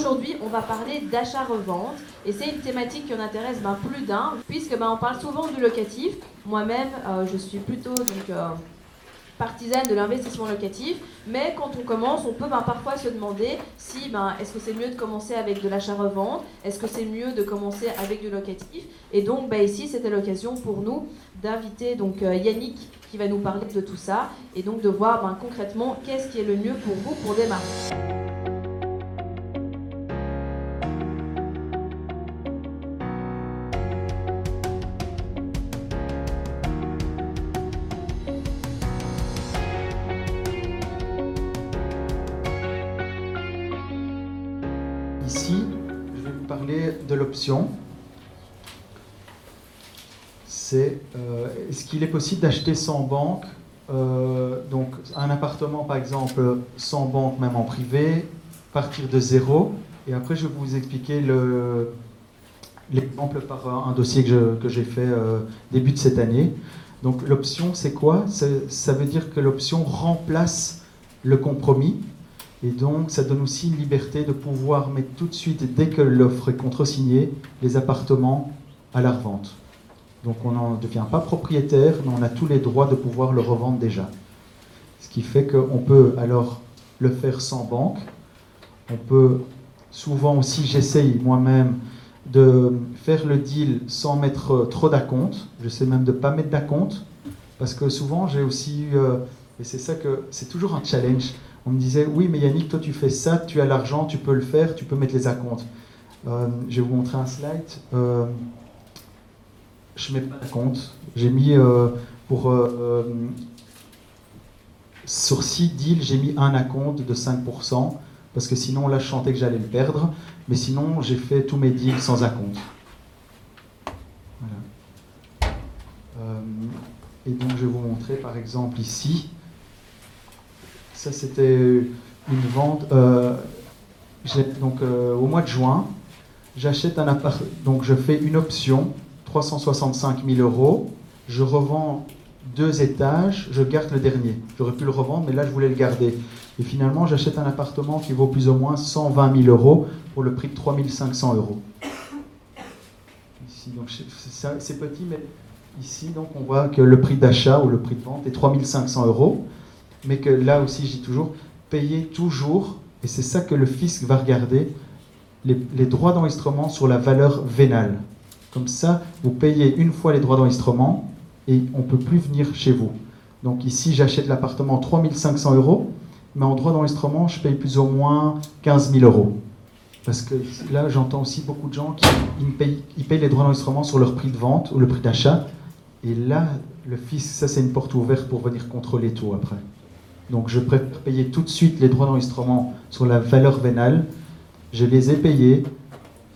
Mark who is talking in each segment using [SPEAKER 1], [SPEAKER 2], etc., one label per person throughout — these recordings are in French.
[SPEAKER 1] aujourd'hui, on va parler d'achat-revente et c'est une thématique qui en intéresse ben, plus d'un puisque ben, on parle souvent du locatif. Moi-même, euh, je suis plutôt euh, partisane de l'investissement locatif, mais quand on commence, on peut ben, parfois se demander si est-ce que c'est mieux de commencer avec de l'achat-revente, est-ce que c'est mieux de commencer avec du locatif. Et donc ici, c'était l'occasion pour nous d'inviter euh, Yannick qui va nous parler de tout ça et donc de voir concrètement qu'est-ce qui est le mieux pour vous pour démarrer.
[SPEAKER 2] De l'option. C'est euh, est-ce qu'il est possible d'acheter sans banque euh, donc un appartement par exemple sans banque même en privé, partir de zéro et après je vais vous expliquer le, l'exemple par un dossier que, j'ai fait euh, début de cette année. Donc l'option c'est quoi? Ça veut dire que l'option remplace le compromis et donc, ça donne aussi une liberté de pouvoir mettre tout de suite, dès que l'offre est contresignée, les appartements à la revente. Donc, on n'en devient pas propriétaire, mais on a tous les droits de pouvoir le revendre déjà. Ce qui fait qu'on peut alors le faire sans banque. On peut souvent aussi, j'essaye moi-même de faire le deal sans mettre trop d'acompte. J'essaie même de ne pas mettre d'acompte, parce que souvent j'ai aussi eu, euh, et c'est ça que c'est toujours un challenge, on me disait oui mais Yannick toi tu fais ça, tu as l'argent, tu peux le faire, tu peux mettre les acomptes. Euh, je vais vous montrer un slide. Euh, je mets pas compte. J'ai mis euh, pour sur 6 deals, j'ai mis un acompte de 5% parce que sinon là je sentais que j'allais le perdre. Mais sinon j'ai fait tous mes deals sans acompte. Voilà. et donc je vais vous montrer par exemple ici. Ça, c'était une vente. Euh, donc, euh, au mois de juin, j'achète un appart. Donc, je fais une option, 365 000 euros. Je revends deux étages, je garde le dernier. J'aurais pu le revendre, mais là, je voulais le garder. Et finalement, j'achète un appartement qui vaut plus ou moins 120 000 euros pour le prix de 3 500 euros. C'est petit, mais ici, donc, on voit que le prix d'achat ou le prix de vente est 3 500 euros mais que là aussi, dis toujours, payez toujours, et c'est ça que le fisc va regarder, les, droits d'enregistrement sur la valeur vénale. Comme ça, vous payez une fois les droits d'enregistrement et on ne peut plus venir chez vous. Donc ici, j'achète l'appartement 3500 euros, mais en droit d'enregistrement, je paye plus ou moins 15 000 euros. Parce que là, j'entends aussi beaucoup de gens qui ils payent les droits d'enregistrement sur leur prix de vente ou le prix d'achat. Et là, le fisc, ça c'est une porte ouverte pour venir contrôler tout après. Donc je préfère payer tout de suite les droits d'enregistrement sur la valeur vénale. Je les ai payés.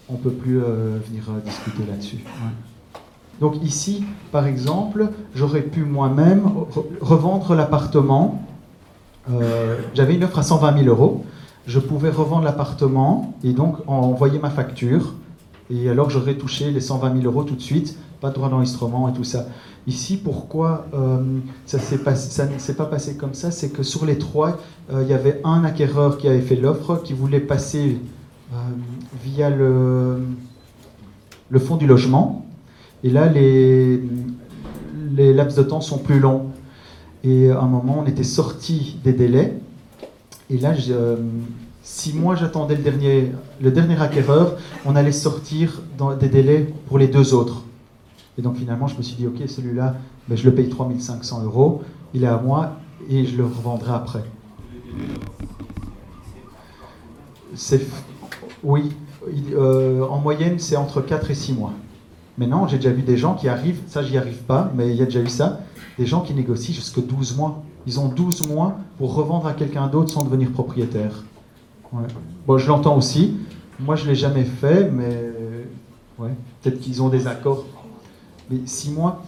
[SPEAKER 2] On ne peut plus euh, venir euh, discuter là-dessus. Donc ici, par exemple, j'aurais pu moi-même revendre l'appartement. Euh, j'avais une offre à 120 000 euros. Je pouvais revendre l'appartement et donc envoyer ma facture. Et alors j'aurais touché les 120 000 euros tout de suite, pas de droit d'enregistrement et tout ça. Ici, pourquoi euh, ça, ne s'est pas passé comme ça? C'est que sur les trois, euh, il y avait un acquéreur qui avait fait l'offre, qui voulait passer euh, via le, le fonds du logement. Et là, les, les laps de temps sont plus longs. Et à un moment, on était sorti des délais. Et là, si moi j'attendais le dernier, le dernier acquéreur, on allait sortir des délais pour les deux autres. Et donc finalement, je me suis dit, ok, celui-là, ben, je le paye 3500 euros, il est à moi et je le revendrai après. C'est, oui, euh, en moyenne, c'est entre 4 et 6 mois. Maintenant, j'ai déjà vu des gens qui arrivent, ça j'y arrive pas, mais il y a déjà eu ça, des gens qui négocient jusqu'à 12 mois. Ils ont 12 mois pour revendre à quelqu'un d'autre sans devenir propriétaire. Bon, je l'entends aussi. Moi, je ne l'ai jamais fait, mais peut-être qu'ils ont des accords mais six mois.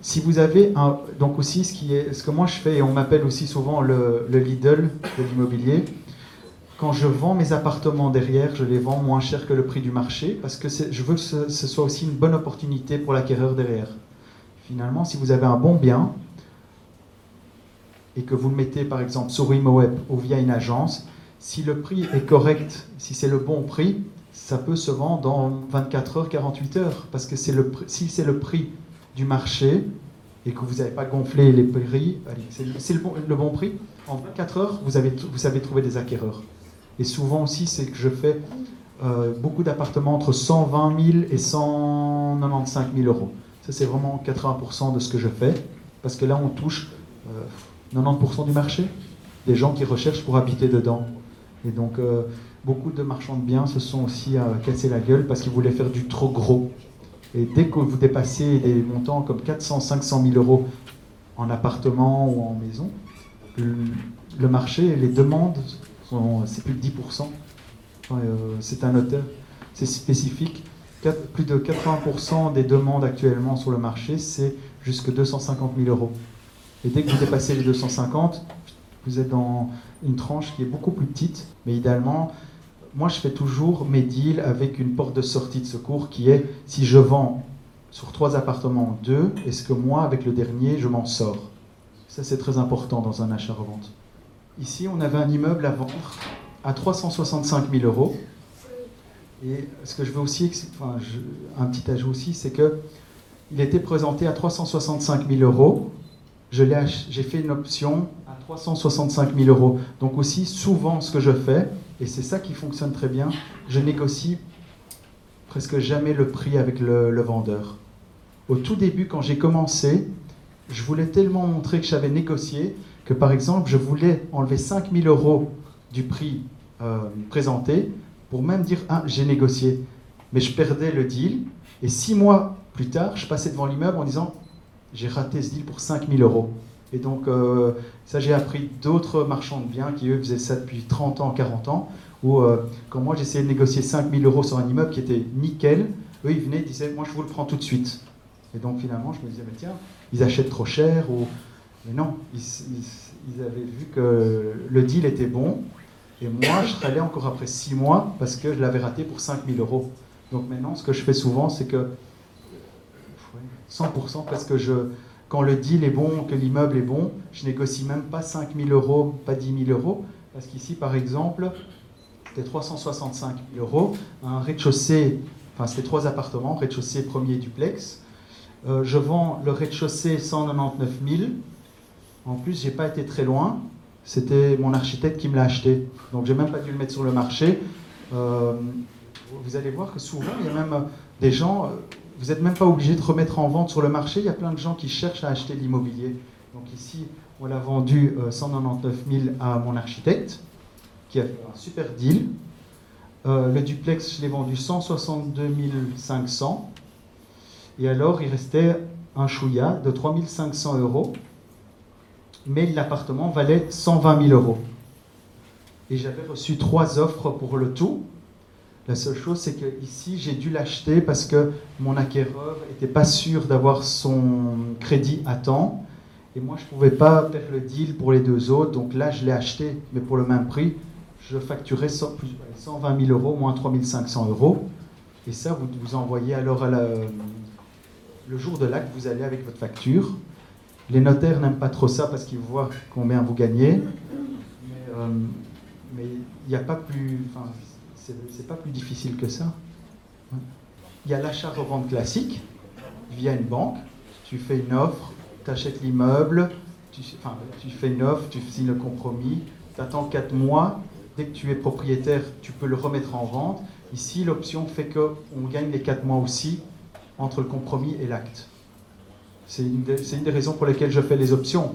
[SPEAKER 2] Si vous avez un, donc aussi ce qui est, ce que moi je fais et on m'appelle aussi souvent le, le Lidl de l'immobilier. Quand je vends mes appartements derrière, je les vends moins cher que le prix du marché parce que je veux que ce, soit aussi une bonne opportunité pour l'acquéreur derrière. Finalement, si vous avez un bon bien et que vous le mettez par exemple sur ImoWeb ou via une agence, Si le prix est correct, si c'est le bon prix, ça peut se vendre dans 24 heures, 48 heures. Parce que le, si c'est le prix du marché et que vous n'avez pas gonflé les prix, c'est le, bon, le, bon, prix, en 24 heures, vous, avez, vous savez trouver des acquéreurs. Et souvent aussi, c'est que je fais euh, beaucoup d'appartements entre 120 000 et 195 000 euros. Ça, c'est vraiment 80% de ce que je fais. Parce que là, on touche 90% euh, du marché. Des gens qui recherchent pour habiter dedans. Et donc, euh, beaucoup de marchands de biens se sont aussi cassés la gueule parce qu'ils voulaient faire du trop gros. Et dès que vous dépassez des montants comme 400, 500 000 euros en appartement ou en maison, le, marché, les demandes, c'est plus de 10%. c'est un notaire, c'est spécifique. plus de 80% des demandes actuellement sur le marché, c'est jusque 250 000 euros. Et dès que vous dépassez les 250, vous êtes dans une tranche qui est beaucoup plus petite, mais idéalement, moi, je fais toujours mes deals avec une porte de sortie de secours qui est si je vends sur trois appartements deux, est-ce que moi, avec le dernier, je m'en sors? Ça, c'est très important dans un achat-revente. Ici, on avait un immeuble à vendre à 365 000 euros. Et ce que je veux aussi, un petit ajout aussi, c'est que il était présenté à 365 000 euros. J'ai fait une option 365 000 euros. Donc aussi, souvent, ce que je fais, et c'est ça qui fonctionne très bien. Je négocie presque jamais le prix avec le, vendeur. Au tout début, quand j'ai commencé, je voulais tellement montrer que j'avais négocié que, par exemple, je voulais enlever 5000 euros du prix euh, présenté pour même dire ah, j'ai négocié. Mais je perdais le deal. Et six mois plus tard, je passais devant l'immeuble en disant j'ai raté ce deal pour 5000 euros. Et donc, euh, ça, j'ai appris d'autres marchands de biens qui, eux, faisaient ça depuis 30 ans, 40 ans, où, euh, quand moi, j'essayais de négocier 5000 euros sur un immeuble qui était nickel, eux, ils venaient, ils disaient, moi, je vous le prends tout de suite. Et donc, finalement, je me disais, mais tiens, ils achètent trop cher, ou... Mais non, ils, avaient vu que le deal était bon, et moi, je serais allé encore après 6 mois, parce que je l'avais raté pour 5000 euros. Donc maintenant, ce que je fais souvent, c'est que 100% parce que je, quand le deal est bon, que l'immeuble est bon, je négocie même pas 5 000 euros, pas 10 000 euros, parce qu'ici, par exemple, c'était 365 000 euros, un rez-de-chaussée, enfin c'était trois appartements, rez-de-chaussée, premier duplex. Euh, je vends le rez-de-chaussée 199 000. En plus, j'ai pas été très loin. C'était mon architecte qui me l'a acheté. Donc, j'ai même pas dû le mettre sur le marché. Euh, vous allez voir que souvent, il y a même des gens, euh, vous n'êtes même pas obligé de remettre en vente sur le marché. Il y a plein de gens qui cherchent à acheter l'immobilier. Donc ici, on l'a vendu 199 euh, 000 à mon architecte, qui a fait un super deal. Euh, le duplex, je l'ai vendu 162 500. Et alors, il restait un chouïa de 3500 euros. Mais l'appartement valait 120 000 euros. Et j'avais reçu trois offres pour le tout. La seule chose, c'est que ici, j'ai dû l'acheter parce que mon acquéreur n'était pas sûr d'avoir son crédit à temps. Et moi, je ne pouvais pas faire le deal pour les deux autres. Donc là, je l'ai acheté, mais pour le même prix. Je facturais 120 000 euros, moins 3 500 euros. Et ça, vous envoyez alors le jour de l'acte, vous allez avec votre facture. Les notaires n'aiment pas trop ça parce qu'ils voient combien vous gagnez. Mais euh, il n'y a pas plus c'est pas plus difficile que ça. Il y a l'achat-revente classique via une banque. Tu fais une offre, tu achètes l'immeuble, tu, fais une offre, tu signes le compromis, tu attends 4 mois. Dès que tu es propriétaire, tu peux le remettre en vente. Ici, l'option fait qu'on gagne les 4 mois aussi entre le compromis et l'acte. C'est une, des raisons pour lesquelles je fais les options.